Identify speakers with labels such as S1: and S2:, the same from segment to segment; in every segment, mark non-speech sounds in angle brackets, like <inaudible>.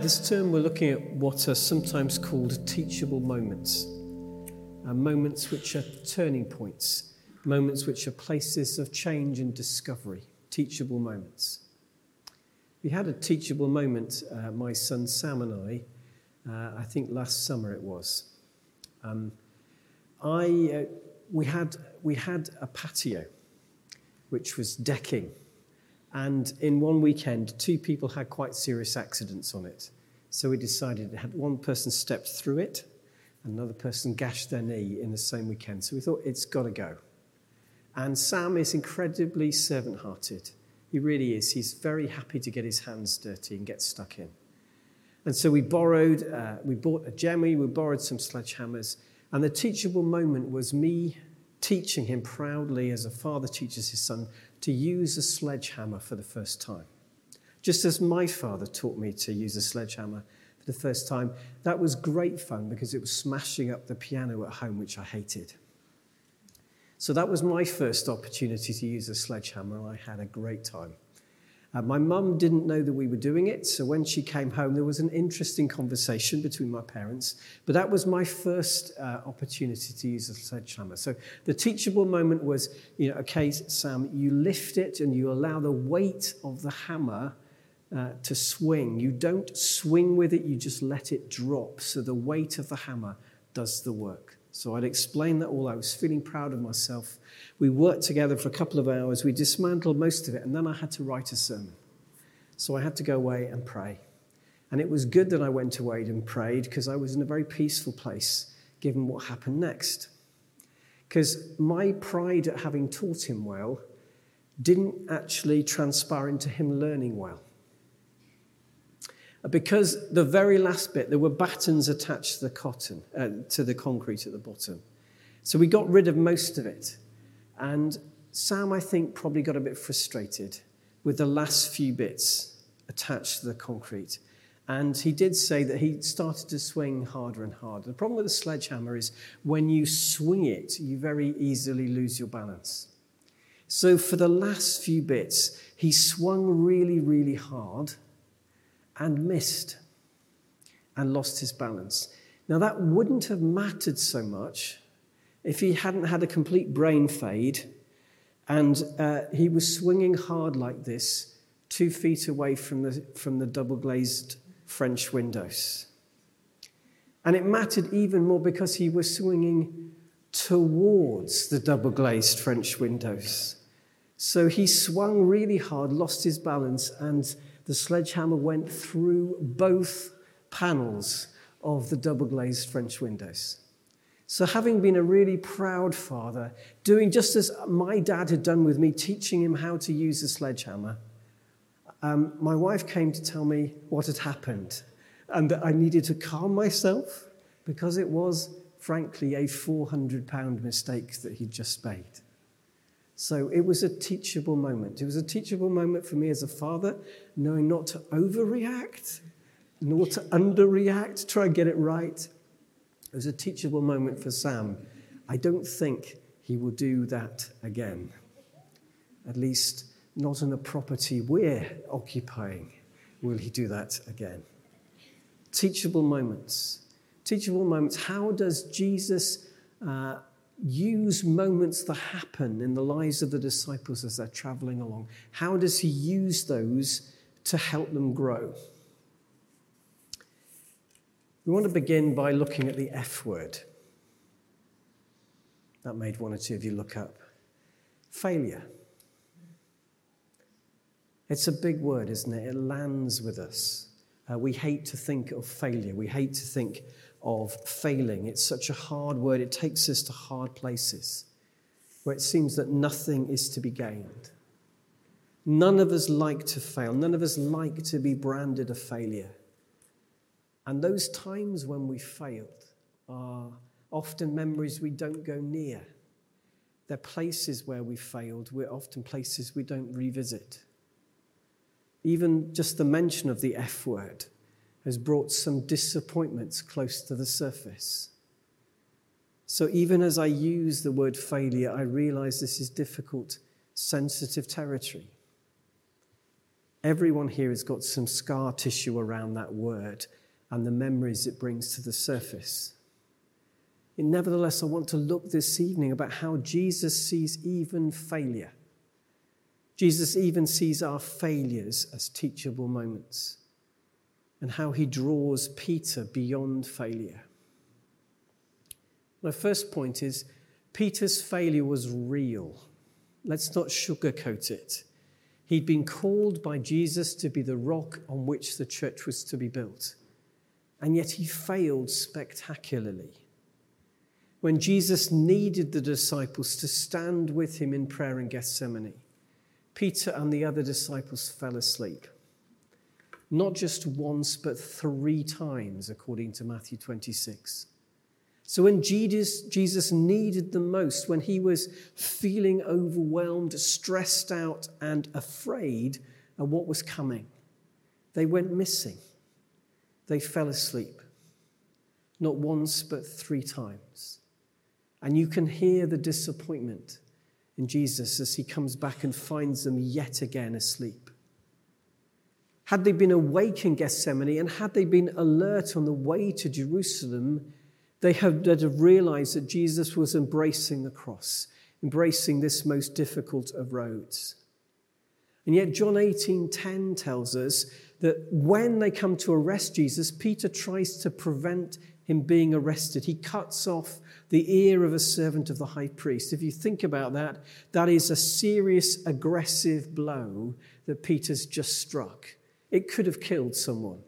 S1: This term, we're looking at what are sometimes called teachable moments, uh, moments which are turning points, moments which are places of change and discovery, teachable moments. We had a teachable moment, uh, my son Sam and I, uh, I think last summer it was. Um, I, uh, we, had, we had a patio which was decking and in one weekend, two people had quite serious accidents on it. So we decided it had one person stepped through it, another person gashed their knee in the same weekend. So we thought it's got to go. And Sam is incredibly servant hearted. He really is. He's very happy to get his hands dirty and get stuck in. And so we borrowed, uh, we bought a jemmy, we borrowed some sledgehammers. And the teachable moment was me teaching him proudly, as a father teaches his son, to use a sledgehammer for the first time. Just as my father taught me to use a sledgehammer for the first time, that was great fun because it was smashing up the piano at home, which I hated. So that was my first opportunity to use a sledgehammer, and I had a great time. Uh, my mum didn't know that we were doing it, so when she came home, there was an interesting conversation between my parents. But that was my first uh, opportunity to use a sledgehammer. So the teachable moment was, you know, okay, Sam, you lift it and you allow the weight of the hammer uh, to swing. You don't swing with it, you just let it drop. So the weight of the hammer does the work. So I'd explained that all. I was feeling proud of myself. We worked together for a couple of hours. We dismantled most of it, and then I had to write a sermon. So I had to go away and pray. And it was good that I went away and prayed because I was in a very peaceful place given what happened next. Because my pride at having taught him well didn't actually transpire into him learning well because the very last bit, there were battens attached to the cotton, uh, to the concrete at the bottom. So we got rid of most of it. And Sam, I think, probably got a bit frustrated with the last few bits attached to the concrete. And he did say that he started to swing harder and harder. The problem with a sledgehammer is when you swing it, you very easily lose your balance. So for the last few bits, he swung really, really hard and missed and lost his balance. Now, that wouldn't have mattered so much if he hadn't had a complete brain fade and uh, he was swinging hard like this, two feet away from the, from the double glazed French windows. And it mattered even more because he was swinging towards the double glazed French windows. So he swung really hard, lost his balance, and the sledgehammer went through both panels of the double glazed French windows. So, having been a really proud father, doing just as my dad had done with me, teaching him how to use a sledgehammer, um, my wife came to tell me what had happened and that I needed to calm myself because it was, frankly, a 400 pound mistake that he'd just made. So it was a teachable moment. It was a teachable moment for me as a father, knowing not to overreact, nor to underreact, try and get it right. It was a teachable moment for Sam. I don't think he will do that again. At least not on the property we're occupying will he do that again. Teachable moments. Teachable moments. How does Jesus uh, use moments that happen in the lives of the disciples as they're traveling along? How does he use those to help them grow? We want to begin by looking at the F word. That made one or two of you look up. Failure. It's a big word, isn't it? It lands with us. Uh, we hate to think of failure. We hate to think of failing. It's such a hard word, it takes us to hard places where it seems that nothing is to be gained. None of us like to fail, none of us like to be branded a failure. And those times when we failed are often memories we don't go near. They're places where we failed, we're often places we don't revisit. Even just the mention of the F word has brought some disappointments close to the surface. So even as I use the word failure, I realize this is difficult sensitive territory. Everyone here has got some scar tissue around that word and the memories it brings to the surface. And nevertheless, I want to look this evening about how Jesus sees even failure. Jesus even sees our failures as teachable moments, and how he draws Peter beyond failure. My first point is Peter's failure was real. Let's not sugarcoat it. He'd been called by Jesus to be the rock on which the church was to be built, and yet he failed spectacularly. When Jesus needed the disciples to stand with him in prayer in Gethsemane, Peter and the other disciples fell asleep. Not just once, but three times, according to Matthew 26. So when Jesus, Jesus needed them most, when he was feeling overwhelmed, stressed out, and afraid of what was coming, they went missing. They fell asleep. Not once, but three times. And you can hear the disappointment Jesus as he comes back and finds them yet again asleep. Had they been awake in Gethsemane and had they been alert on the way to Jerusalem, they have realized that Jesus was embracing the cross, embracing this most difficult of roads. And yet John 18:10 tells us that when they come to arrest Jesus, Peter tries to prevent him being arrested. He cuts off the ear of a servant of the high priest. If you think about that, that is a serious aggressive blow that Peter's just struck. It could have killed someone.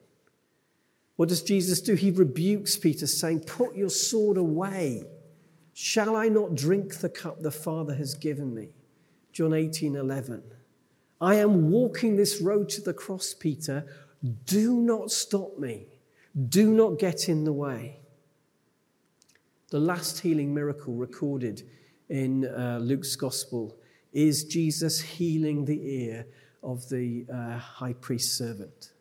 S1: What does Jesus do? He rebukes Peter, saying, Put your sword away. Shall I not drink the cup the Father has given me? John 18 11. I am walking this road to the cross, Peter. Do not stop me. Do not get in the way. The last healing miracle recorded in uh, Luke's gospel is Jesus healing the ear of the uh, high priest's servant.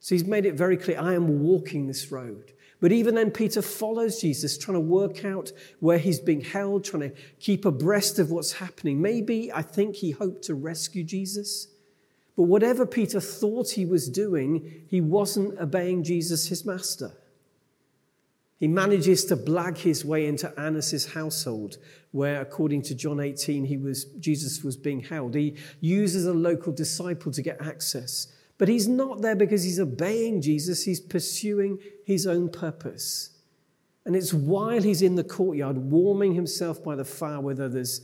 S1: So he's made it very clear I am walking this road. But even then, Peter follows Jesus, trying to work out where he's being held, trying to keep abreast of what's happening. Maybe I think he hoped to rescue Jesus. But whatever Peter thought he was doing, he wasn't obeying Jesus, his master. He manages to blag his way into Annas' household, where, according to John 18, he was, Jesus was being held. He uses a local disciple to get access. But he's not there because he's obeying Jesus, he's pursuing his own purpose. And it's while he's in the courtyard, warming himself by the fire with others,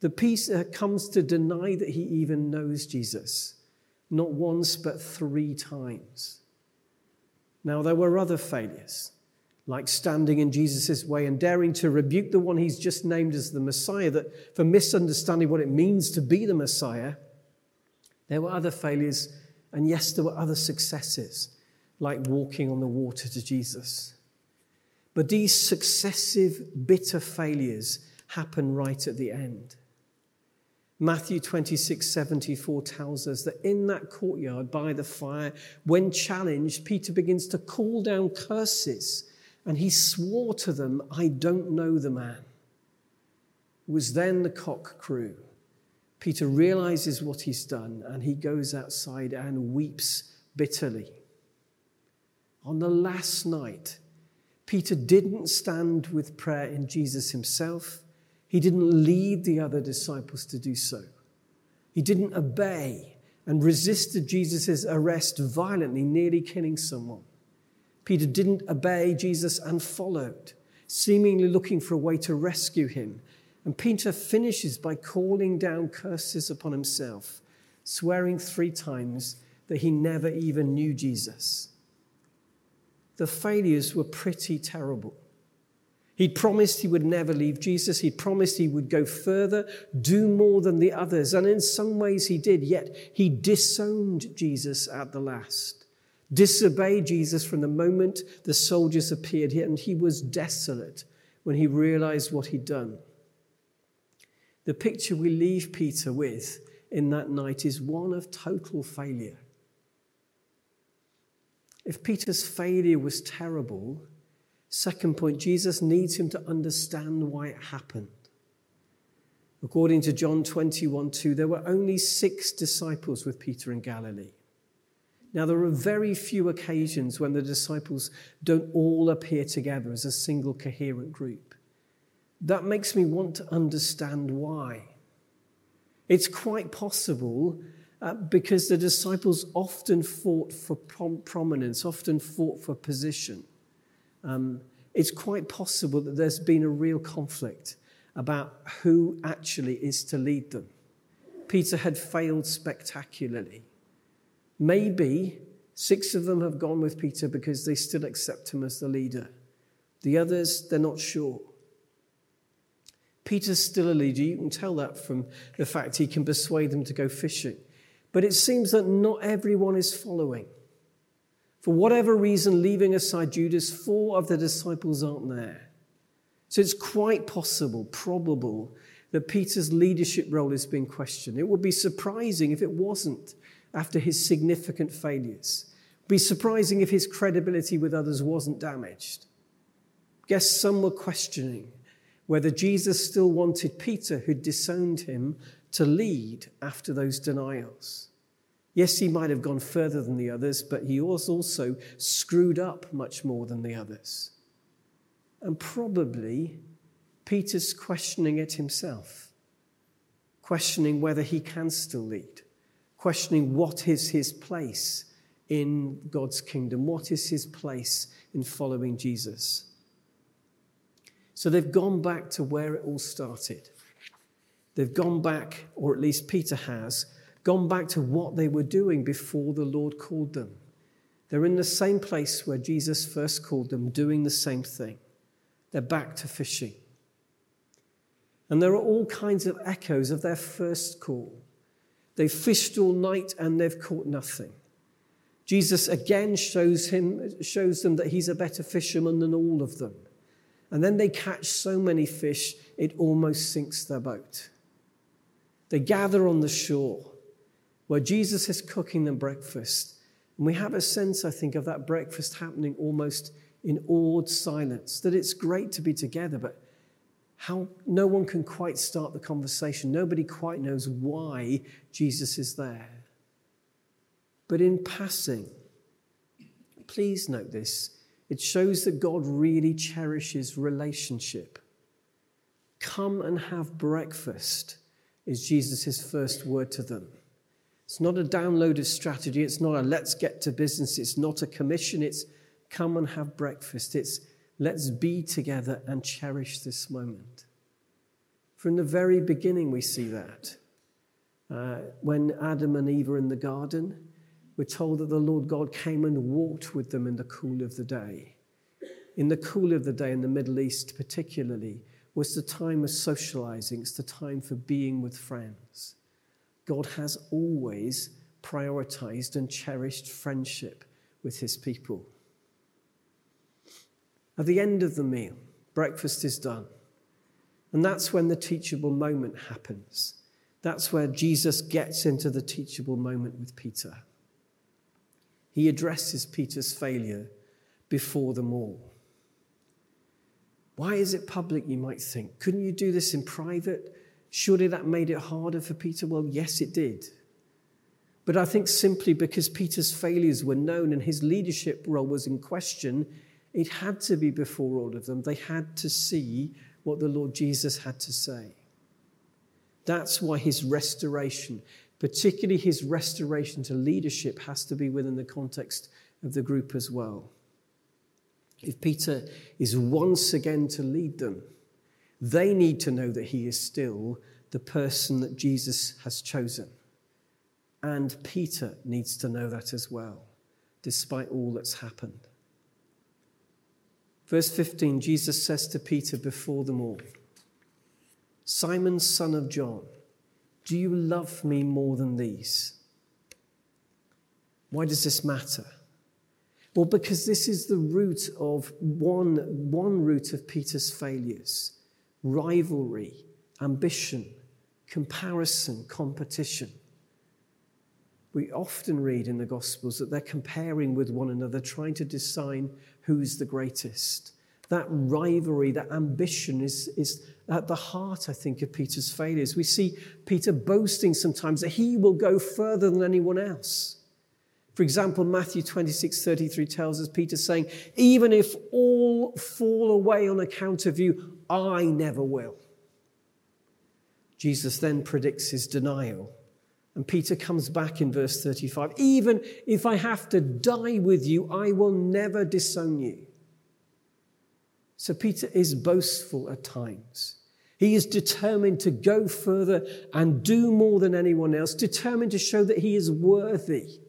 S1: that Peter uh, comes to deny that he even knows Jesus. Not once, but three times. Now, there were other failures, like standing in Jesus' way and daring to rebuke the one he's just named as the Messiah, that for misunderstanding what it means to be the Messiah. There were other failures and yes, there were other successes, like walking on the water to Jesus. But these successive bitter failures happen right at the end. Matthew 26, 74 tells us that in that courtyard by the fire, when challenged, Peter begins to call down curses and he swore to them, I don't know the man. It was then the cock crew. Peter realizes what he's done and he goes outside and weeps bitterly. On the last night, Peter didn't stand with prayer in Jesus himself. He didn't lead the other disciples to do so. He didn't obey and resisted Jesus' arrest violently, nearly killing someone. Peter didn't obey Jesus and followed, seemingly looking for a way to rescue him and Peter finishes by calling down curses upon himself, swearing three times that he never even knew Jesus. The failures were pretty terrible. He'd promised he would never leave Jesus. He'd promised he would go further, do more than the others. And in some ways he did, yet he disowned Jesus at the last, disobeyed Jesus from the moment the soldiers appeared here, and he was desolate when he realized what he'd done. The picture we leave Peter with in that night is one of total failure. If Peter's failure was terrible, second point, Jesus needs him to understand why it happened. According to John 21 2, there were only six disciples with Peter in Galilee. Now, there are very few occasions when the disciples don't all appear together as a single coherent group. That makes me want to understand why. It's quite possible uh, because the disciples often fought for prom- prominence, often fought for position. Um, it's quite possible that there's been a real conflict about who actually is to lead them. Peter had failed spectacularly. Maybe six of them have gone with Peter because they still accept him as the leader. The others, they're not sure. Peter's still a leader. You can tell that from the fact he can persuade them to go fishing. But it seems that not everyone is following. For whatever reason, leaving aside Judas, four of the disciples aren't there. So it's quite possible, probable, that Peter's leadership role is being questioned. It would be surprising if it wasn't after his significant failures. Be surprising if his credibility with others wasn't damaged. Guess some were questioning whether Jesus still wanted Peter, who'd disowned him, to lead after those denials. Yes, he might have gone further than the others, but he was also screwed up much more than the others. And probably Peter's questioning it himself, questioning whether he can still lead, questioning what is his place in God's kingdom, what is his place in following Jesus. So they've gone back to where it all started. They've gone back, or at least Peter has, gone back to what they were doing before the Lord called them. They're in the same place where Jesus first called them, doing the same thing. They're back to fishing. And there are all kinds of echoes of their first call. They've fished all night and they've caught nothing. Jesus again shows, him, shows them that he's a better fisherman than all of them. And then they catch so many fish, it almost sinks their boat. They gather on the shore where Jesus is cooking them breakfast. And we have a sense, I think, of that breakfast happening almost in awed silence, that it's great to be together, but how no one can quite start the conversation. Nobody quite knows why Jesus is there. But in passing, please note this it shows that God really cherishes relationship. Come and have breakfast is Jesus' first word to them. It's not a downloaded strategy. It's not a let's get to business. It's not a commission. It's come and have breakfast. It's let's be together and cherish this moment. From the very beginning, we see that. Uh, when Adam and Eve are in the garden, we're told that the Lord God came and walked with them in the cool of the day. In the cool of the day, in the Middle East particularly, was the time of socializing, it's the time for being with friends. God has always prioritized and cherished friendship with his people. At the end of the meal, breakfast is done. And that's when the teachable moment happens. That's where Jesus gets into the teachable moment with Peter. He addresses Peter's failure before them all. Why is it public, you might think? Couldn't you do this in private? Surely that made it harder for Peter? Well, yes, it did. But I think simply because Peter's failures were known and his leadership role was in question, it had to be before all of them. They had to see what the Lord Jesus had to say. That's why his restoration, particularly his restoration to leadership, has to be within the context of the group as well. If Peter is once again to lead them, they need to know that he is still the person that Jesus has chosen. And Peter needs to know that as well, despite all that's happened. Verse 15, Jesus says to Peter before them all, Simon, son of John, do you love me more than these? Why does this matter? Well, because this is the root of one, one root of Peter's failures rivalry, ambition, comparison, competition. We often read in the Gospels that they're comparing with one another, trying to decide who's the greatest. That rivalry, that ambition is, is at the heart, I think, of Peter's failures. We see Peter boasting sometimes that he will go further than anyone else. For example, Matthew 26 33 tells us Peter saying, Even if all fall away on account of you, I never will. Jesus then predicts his denial. And Peter comes back in verse 35 Even if I have to die with you, I will never disown you. So Peter is boastful at times. He is determined to go further and do more than anyone else, determined to show that he is worthy,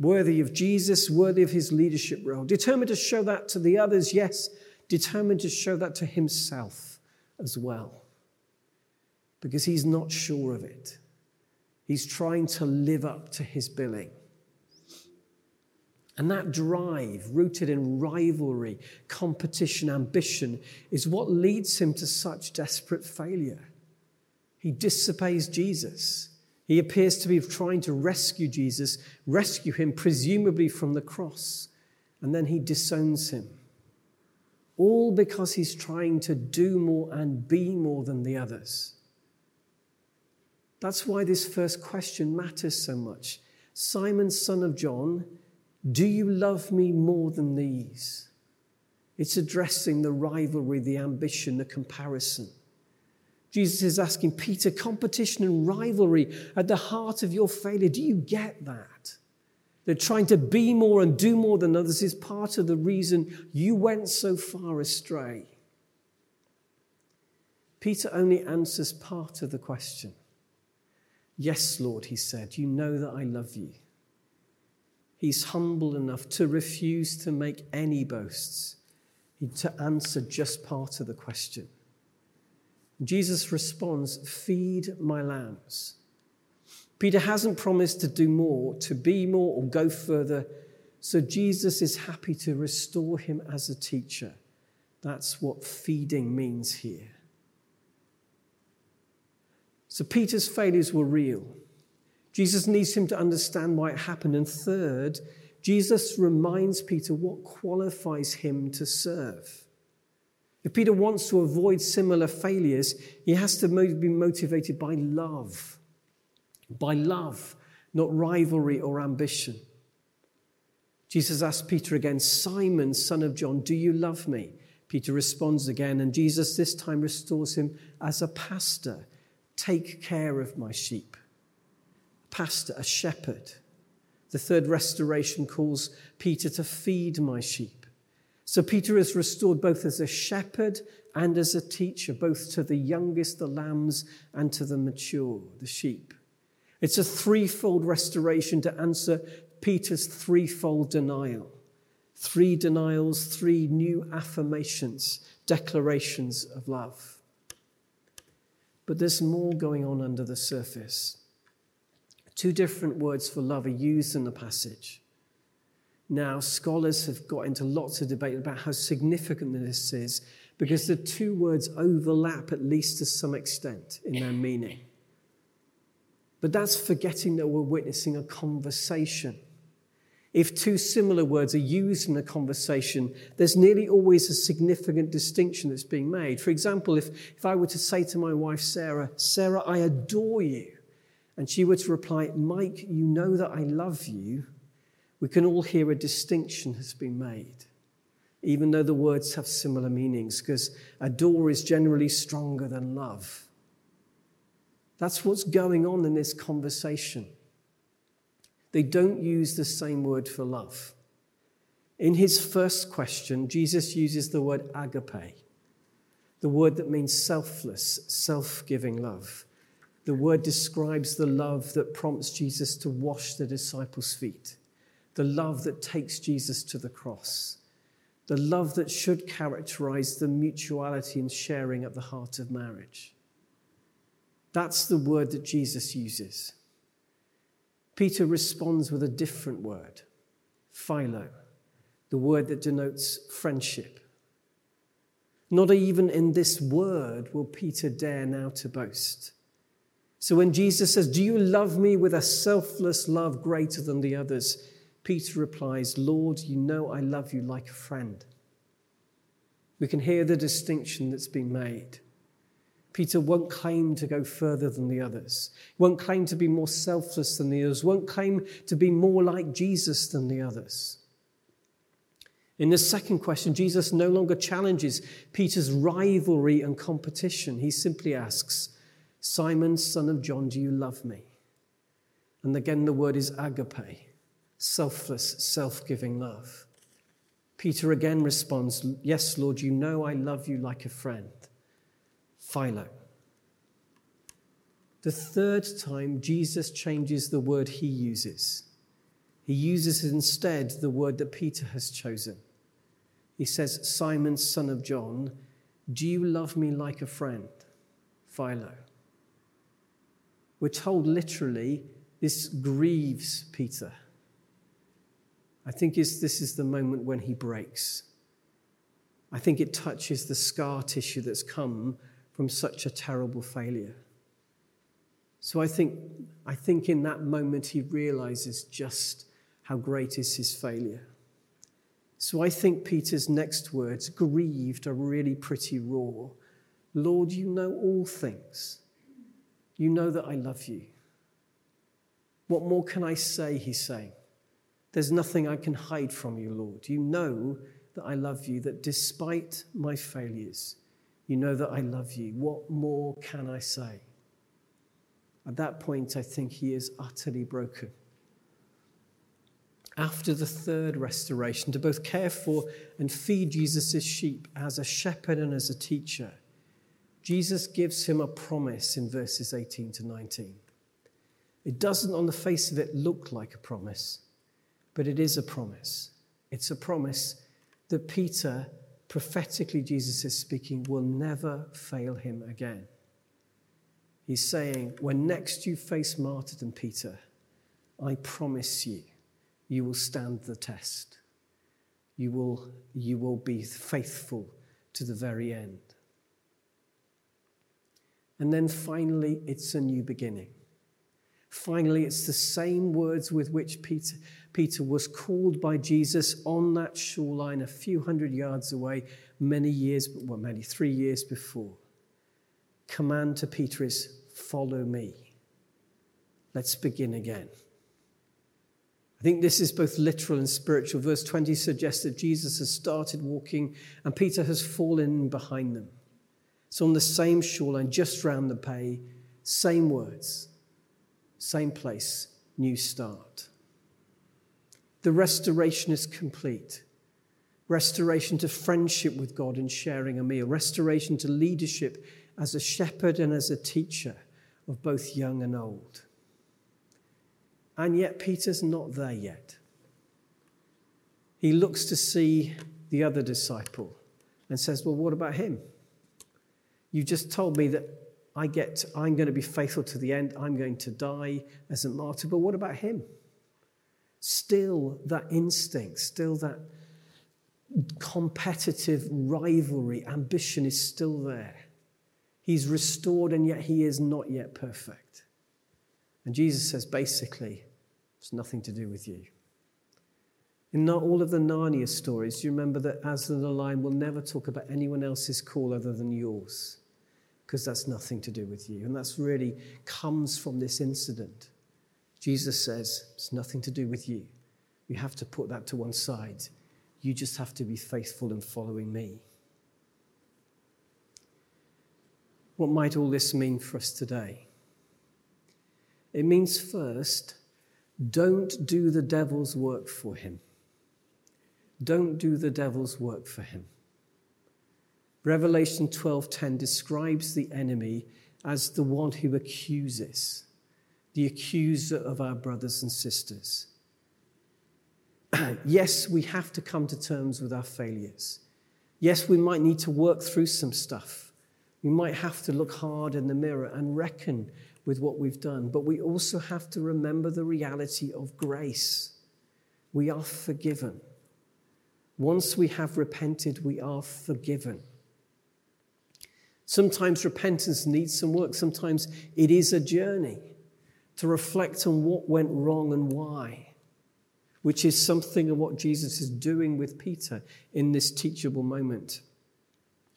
S1: worthy of Jesus, worthy of his leadership role, determined to show that to the others, yes, determined to show that to himself as well. Because he's not sure of it. He's trying to live up to his billing. And that drive, rooted in rivalry, competition, ambition, is what leads him to such desperate failure. He disobeys Jesus. He appears to be trying to rescue Jesus, rescue him, presumably from the cross, and then he disowns him. All because he's trying to do more and be more than the others. That's why this first question matters so much. Simon, son of John, do you love me more than these? It's addressing the rivalry, the ambition, the comparison. Jesus is asking Peter, competition and rivalry at the heart of your failure. Do you get that? That trying to be more and do more than others is part of the reason you went so far astray. Peter only answers part of the question. Yes, Lord, he said, you know that I love you. He's humble enough to refuse to make any boasts, to answer just part of the question. Jesus responds, Feed my lambs. Peter hasn't promised to do more, to be more, or go further. So Jesus is happy to restore him as a teacher. That's what feeding means here. So Peter's failures were real. Jesus needs him to understand why it happened. And third, Jesus reminds Peter what qualifies him to serve. If Peter wants to avoid similar failures, he has to be motivated by love. By love, not rivalry or ambition. Jesus asks Peter again, Simon, son of John, do you love me? Peter responds again, and Jesus this time restores him as a pastor. Take care of my sheep pastor, a shepherd. The third restoration calls Peter to feed my sheep. So Peter is restored both as a shepherd and as a teacher, both to the youngest, the lambs, and to the mature, the sheep. It's a threefold restoration to answer Peter's threefold denial. Three denials, three new affirmations, declarations of love. But there's more going on under the surface. Two different words for love are used in the passage. Now, scholars have got into lots of debate about how significant this is because the two words overlap, at least to some extent, in their meaning. But that's forgetting that we're witnessing a conversation. If two similar words are used in a conversation, there's nearly always a significant distinction that's being made. For example, if, if I were to say to my wife, Sarah, Sarah, I adore you, and she were to reply, Mike, you know that I love you, we can all hear a distinction has been made, even though the words have similar meanings, because adore is generally stronger than love. That's what's going on in this conversation. They don't use the same word for love. In his first question, Jesus uses the word agape, the word that means selfless, self giving love. The word describes the love that prompts Jesus to wash the disciples' feet, the love that takes Jesus to the cross, the love that should characterize the mutuality and sharing at the heart of marriage. That's the word that Jesus uses. Peter responds with a different word, philo, the word that denotes friendship. Not even in this word will Peter dare now to boast. So when Jesus says, Do you love me with a selfless love greater than the others? Peter replies, Lord, you know I love you like a friend. We can hear the distinction that's been made. Peter won't claim to go further than the others, won't claim to be more selfless than the others, won't claim to be more like Jesus than the others. In the second question, Jesus no longer challenges Peter's rivalry and competition. He simply asks, Simon, son of John, do you love me? And again, the word is agape, selfless, self giving love. Peter again responds, Yes, Lord, you know I love you like a friend. Philo. The third time, Jesus changes the word he uses. He uses instead the word that Peter has chosen. He says, Simon, son of John, do you love me like a friend? Philo. We're told literally, this grieves Peter. I think this is the moment when he breaks. I think it touches the scar tissue that's come from such a terrible failure. So I think, I think in that moment he realizes just how great is his failure. So I think Peter's next words, grieved, are really pretty raw. Lord, you know all things. You know that I love you. What more can I say? He's saying. There's nothing I can hide from you, Lord. You know that I love you, that despite my failures, you know that I love you. What more can I say? At that point, I think he is utterly broken. After the third restoration, to both care for and feed Jesus' sheep as a shepherd and as a teacher, Jesus gives him a promise in verses 18 to 19. It doesn't, on the face of it, look like a promise, but it is a promise. It's a promise that Peter prophetically, Jesus is speaking, will never fail him again. He's saying, when next you face martyrdom, Peter, I promise you, you will stand the test. You will, you will be faithful to the very end. And then finally, it's a new beginning. Finally, it's the same words with which Peter, Peter was called by Jesus on that shoreline a few hundred yards away, many years, well, maybe three years before. Command to Peter is follow me. Let's begin again. I think this is both literal and spiritual. Verse 20 suggests that Jesus has started walking and Peter has fallen behind them. It's on the same shoreline, just round the bay, same words same place, new start. The restoration is complete. Restoration to friendship with God and sharing a meal. Restoration to leadership as a shepherd and as a teacher of both young and old. And yet, Peter's not there yet. He looks to see the other disciple and says, Well, what about him? You just told me that I get, I'm going to be faithful to the end. I'm going to die as a martyr. But what about him? Still, that instinct, still that competitive rivalry, ambition is still there. He's restored, and yet he is not yet perfect. And Jesus says basically, it's nothing to do with you. In all of the Narnia stories, do you remember that Aslan the lion will never talk about anyone else's call other than yours? Because that's nothing to do with you. And that's really comes from this incident. Jesus says, it's nothing to do with you. You have to put that to one side. You just have to be faithful in following me. What might all this mean for us today? It means first, don't do the devil's work for him. Don't do the devil's work for him. Revelation 12:10 describes the enemy as the one who accuses, the accuser of our brothers and sisters. <clears throat> yes, we have to come to terms with our failures. Yes, we might need to work through some stuff. We might have to look hard in the mirror and reckon with what we've done, but we also have to remember the reality of grace. We are forgiven. Once we have repented, we are forgiven. Sometimes repentance needs some work. Sometimes it is a journey to reflect on what went wrong and why, which is something of what Jesus is doing with Peter in this teachable moment.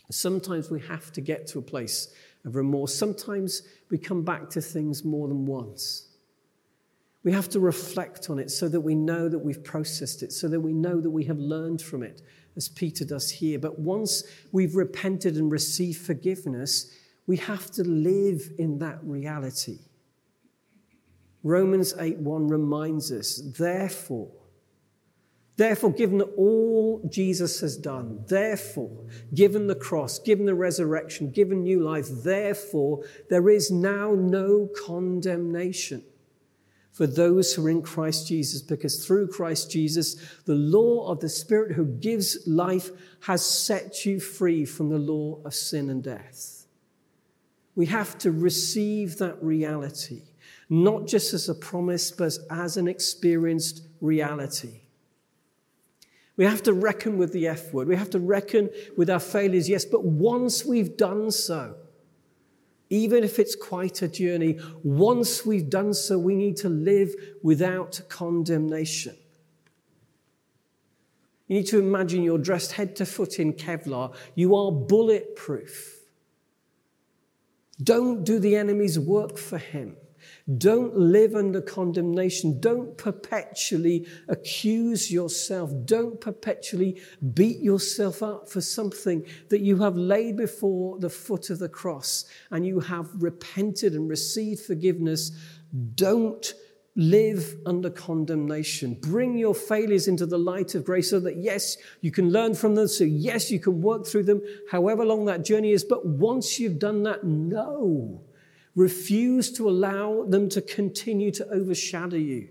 S1: Sometimes we have to get to a place of remorse. Sometimes we come back to things more than once. We have to reflect on it so that we know that we've processed it, so that we know that we have learned from it, as Peter does here. But once we've repented and received forgiveness, we have to live in that reality. Romans 8:1 reminds us, therefore, Therefore, given all Jesus has done, therefore, given the cross, given the resurrection, given new life, therefore, there is now no condemnation for those who are in Christ Jesus, because through Christ Jesus, the law of the Spirit who gives life has set you free from the law of sin and death. We have to receive that reality, not just as a promise, but as an experienced reality. We have to reckon with the F word. We have to reckon with our failures, yes, but once we've done so, even if it's quite a journey, once we've done so, we need to live without condemnation. You need to imagine you're dressed head to foot in Kevlar. You are bulletproof. Don't do the enemy's work for him. Don't live under condemnation. Don't perpetually accuse yourself. Don't perpetually beat yourself up for something that you have laid before the foot of the cross and you have repented and received forgiveness. Don't live under condemnation. Bring your failures into the light of grace so that, yes, you can learn from them. So, yes, you can work through them, however long that journey is. But once you've done that, no Refuse to allow them to continue to overshadow you.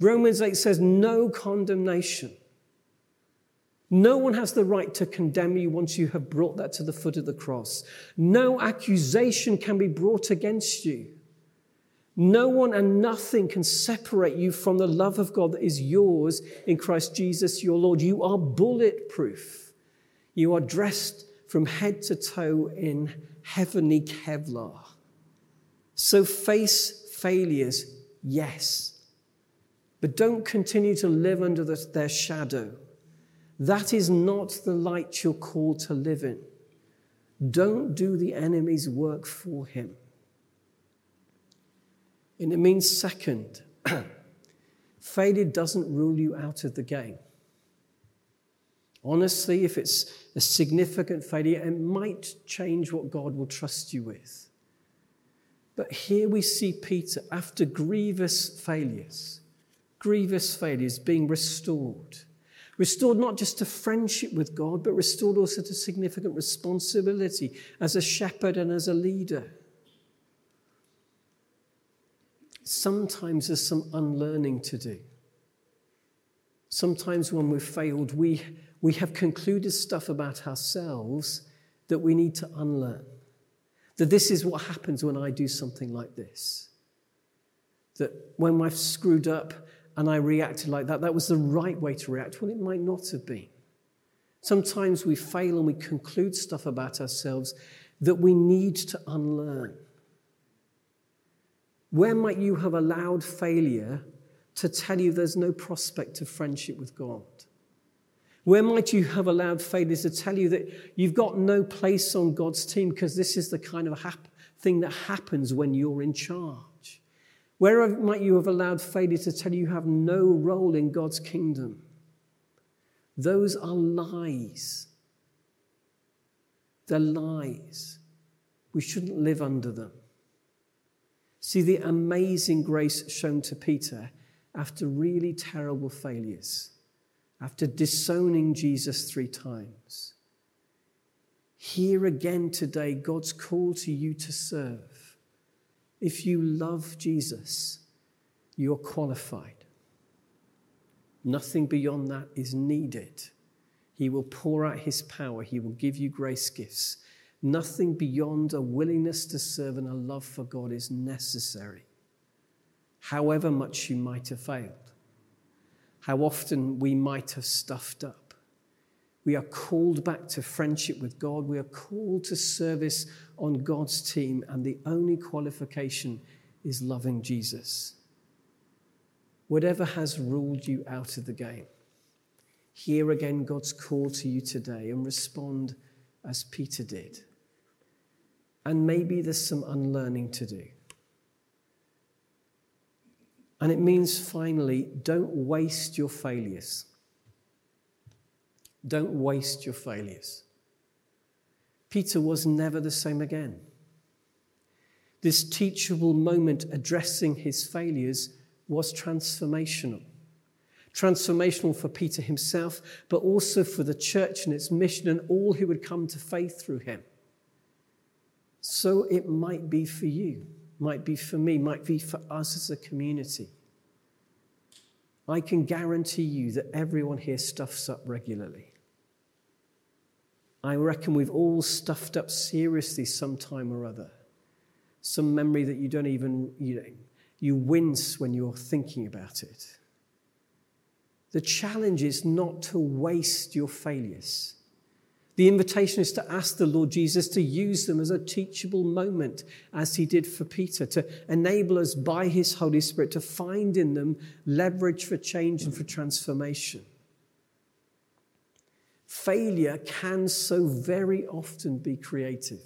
S1: Romans 8 says, no condemnation. No one has the right to condemn you once you have brought that to the foot of the cross. No accusation can be brought against you. No one and nothing can separate you from the love of God that is yours in Christ Jesus your Lord. You are bulletproof. You are dressed from head to toe in heavenly Kevlar. So face failures, yes. But don't continue to live under the, their shadow. That is not the light you're called to live in. Don't do the enemy's work for him. And it means, second, <clears throat> failure doesn't rule you out of the game. Honestly, if it's a significant failure, it might change what God will trust you with. But here we see Peter, after grievous failures, grievous failures, being restored. Restored not just to friendship with God, but restored also to significant responsibility as a shepherd and as a leader. Sometimes there's some unlearning to do. Sometimes when we've failed, we, we have concluded stuff about ourselves that we need to unlearn. That this is what happens when I do something like this. That when I've screwed up and I reacted like that, that was the right way to react. Well, it might not have been. Sometimes we fail and we conclude stuff about ourselves that we need to unlearn. Where might you have allowed failure to tell you there's no prospect of friendship with God? Where might you have allowed failures to tell you that you've got no place on God's team because this is the kind of hap- thing that happens when you're in charge? Where might you have allowed failure to tell you you have no role in God's kingdom? Those are lies. They're lies. We shouldn't live under them. See the amazing grace shown to Peter after really terrible failures after disowning Jesus three times. Here again today, God's call to you to serve. If you love Jesus, you're qualified. Nothing beyond that is needed. He will pour out his power, he will give you grace gifts. Nothing beyond a willingness to serve and a love for God is necessary, however much you might have failed how often we might have stuffed up. We are called back to friendship with God. We are called to service on God's team, and the only qualification is loving Jesus. Whatever has ruled you out of the game, hear again God's call to you today and respond as Peter did. And maybe there's some unlearning to do. And it means finally, don't waste your failures. Don't waste your failures. Peter was never the same again. This teachable moment addressing his failures was transformational. Transformational for Peter himself, but also for the church and its mission and all who would come to faith through him. So it might be for you, might be for me, might be for us as a community. I can guarantee you that everyone here stuffs up regularly. I reckon we've all stuffed up seriously sometime or other. Some memory that you don't even, you know, you wince when you're thinking about it. The challenge is not to waste your failures. The invitation is to ask the Lord Jesus to use them as a teachable moment, as he did for Peter, to enable us by his Holy Spirit to find in them leverage for change and for transformation. Failure can so very often be creative.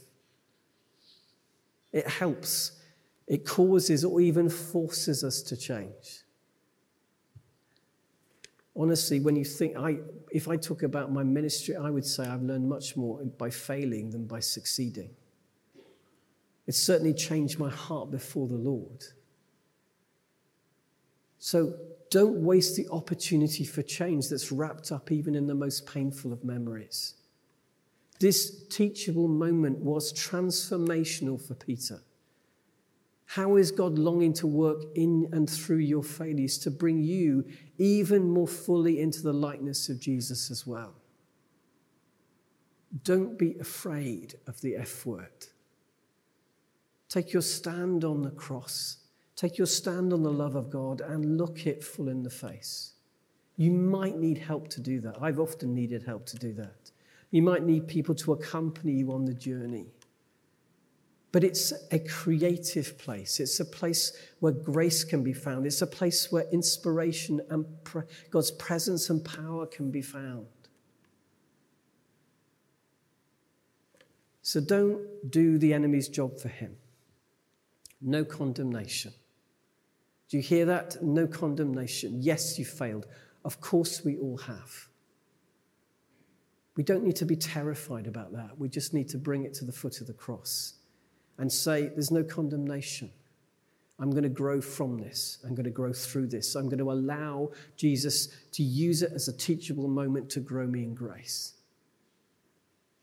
S1: It helps, it causes, or even forces us to change honestly, when you think, I, if I talk about my ministry, I would say I've learned much more by failing than by succeeding. It's certainly changed my heart before the Lord. So don't waste the opportunity for change that's wrapped up even in the most painful of memories. This teachable moment was transformational for Peter. How is God longing to work in and through your failures to bring you even more fully into the likeness of Jesus as well? Don't be afraid of the F word. Take your stand on the cross. Take your stand on the love of God and look it full in the face. You might need help to do that. I've often needed help to do that. You might need people to accompany you on the journey. But it's a creative place. It's a place where grace can be found. It's a place where inspiration and pre- God's presence and power can be found. So don't do the enemy's job for him. No condemnation. Do you hear that? No condemnation. Yes, you failed. Of course, we all have. We don't need to be terrified about that. We just need to bring it to the foot of the cross and say, There's no condemnation. I'm going to grow from this. I'm going to grow through this. I'm going to allow Jesus to use it as a teachable moment to grow me in grace.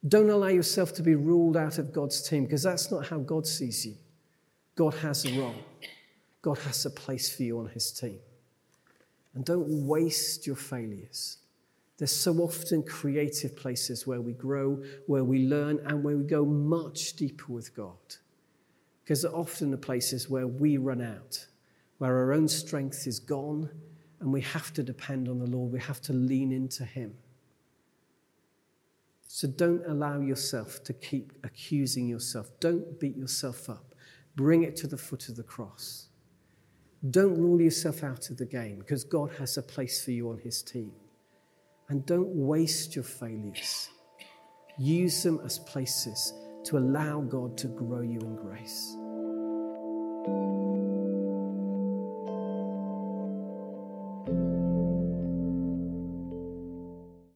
S1: Don't allow yourself to be ruled out of God's team because that's not how God sees you. God has a role, God has a place for you on his team. And don't waste your failures. There's so often creative places where we grow, where we learn, and where we go much deeper with God. Because often the places where we run out, where our own strength is gone, and we have to depend on the Lord. We have to lean into Him. So don't allow yourself to keep accusing yourself. Don't beat yourself up. Bring it to the foot of the cross. Don't rule yourself out of the game because God has a place for you on His team. And don't waste your failures. Use them as places to allow God to grow you in grace.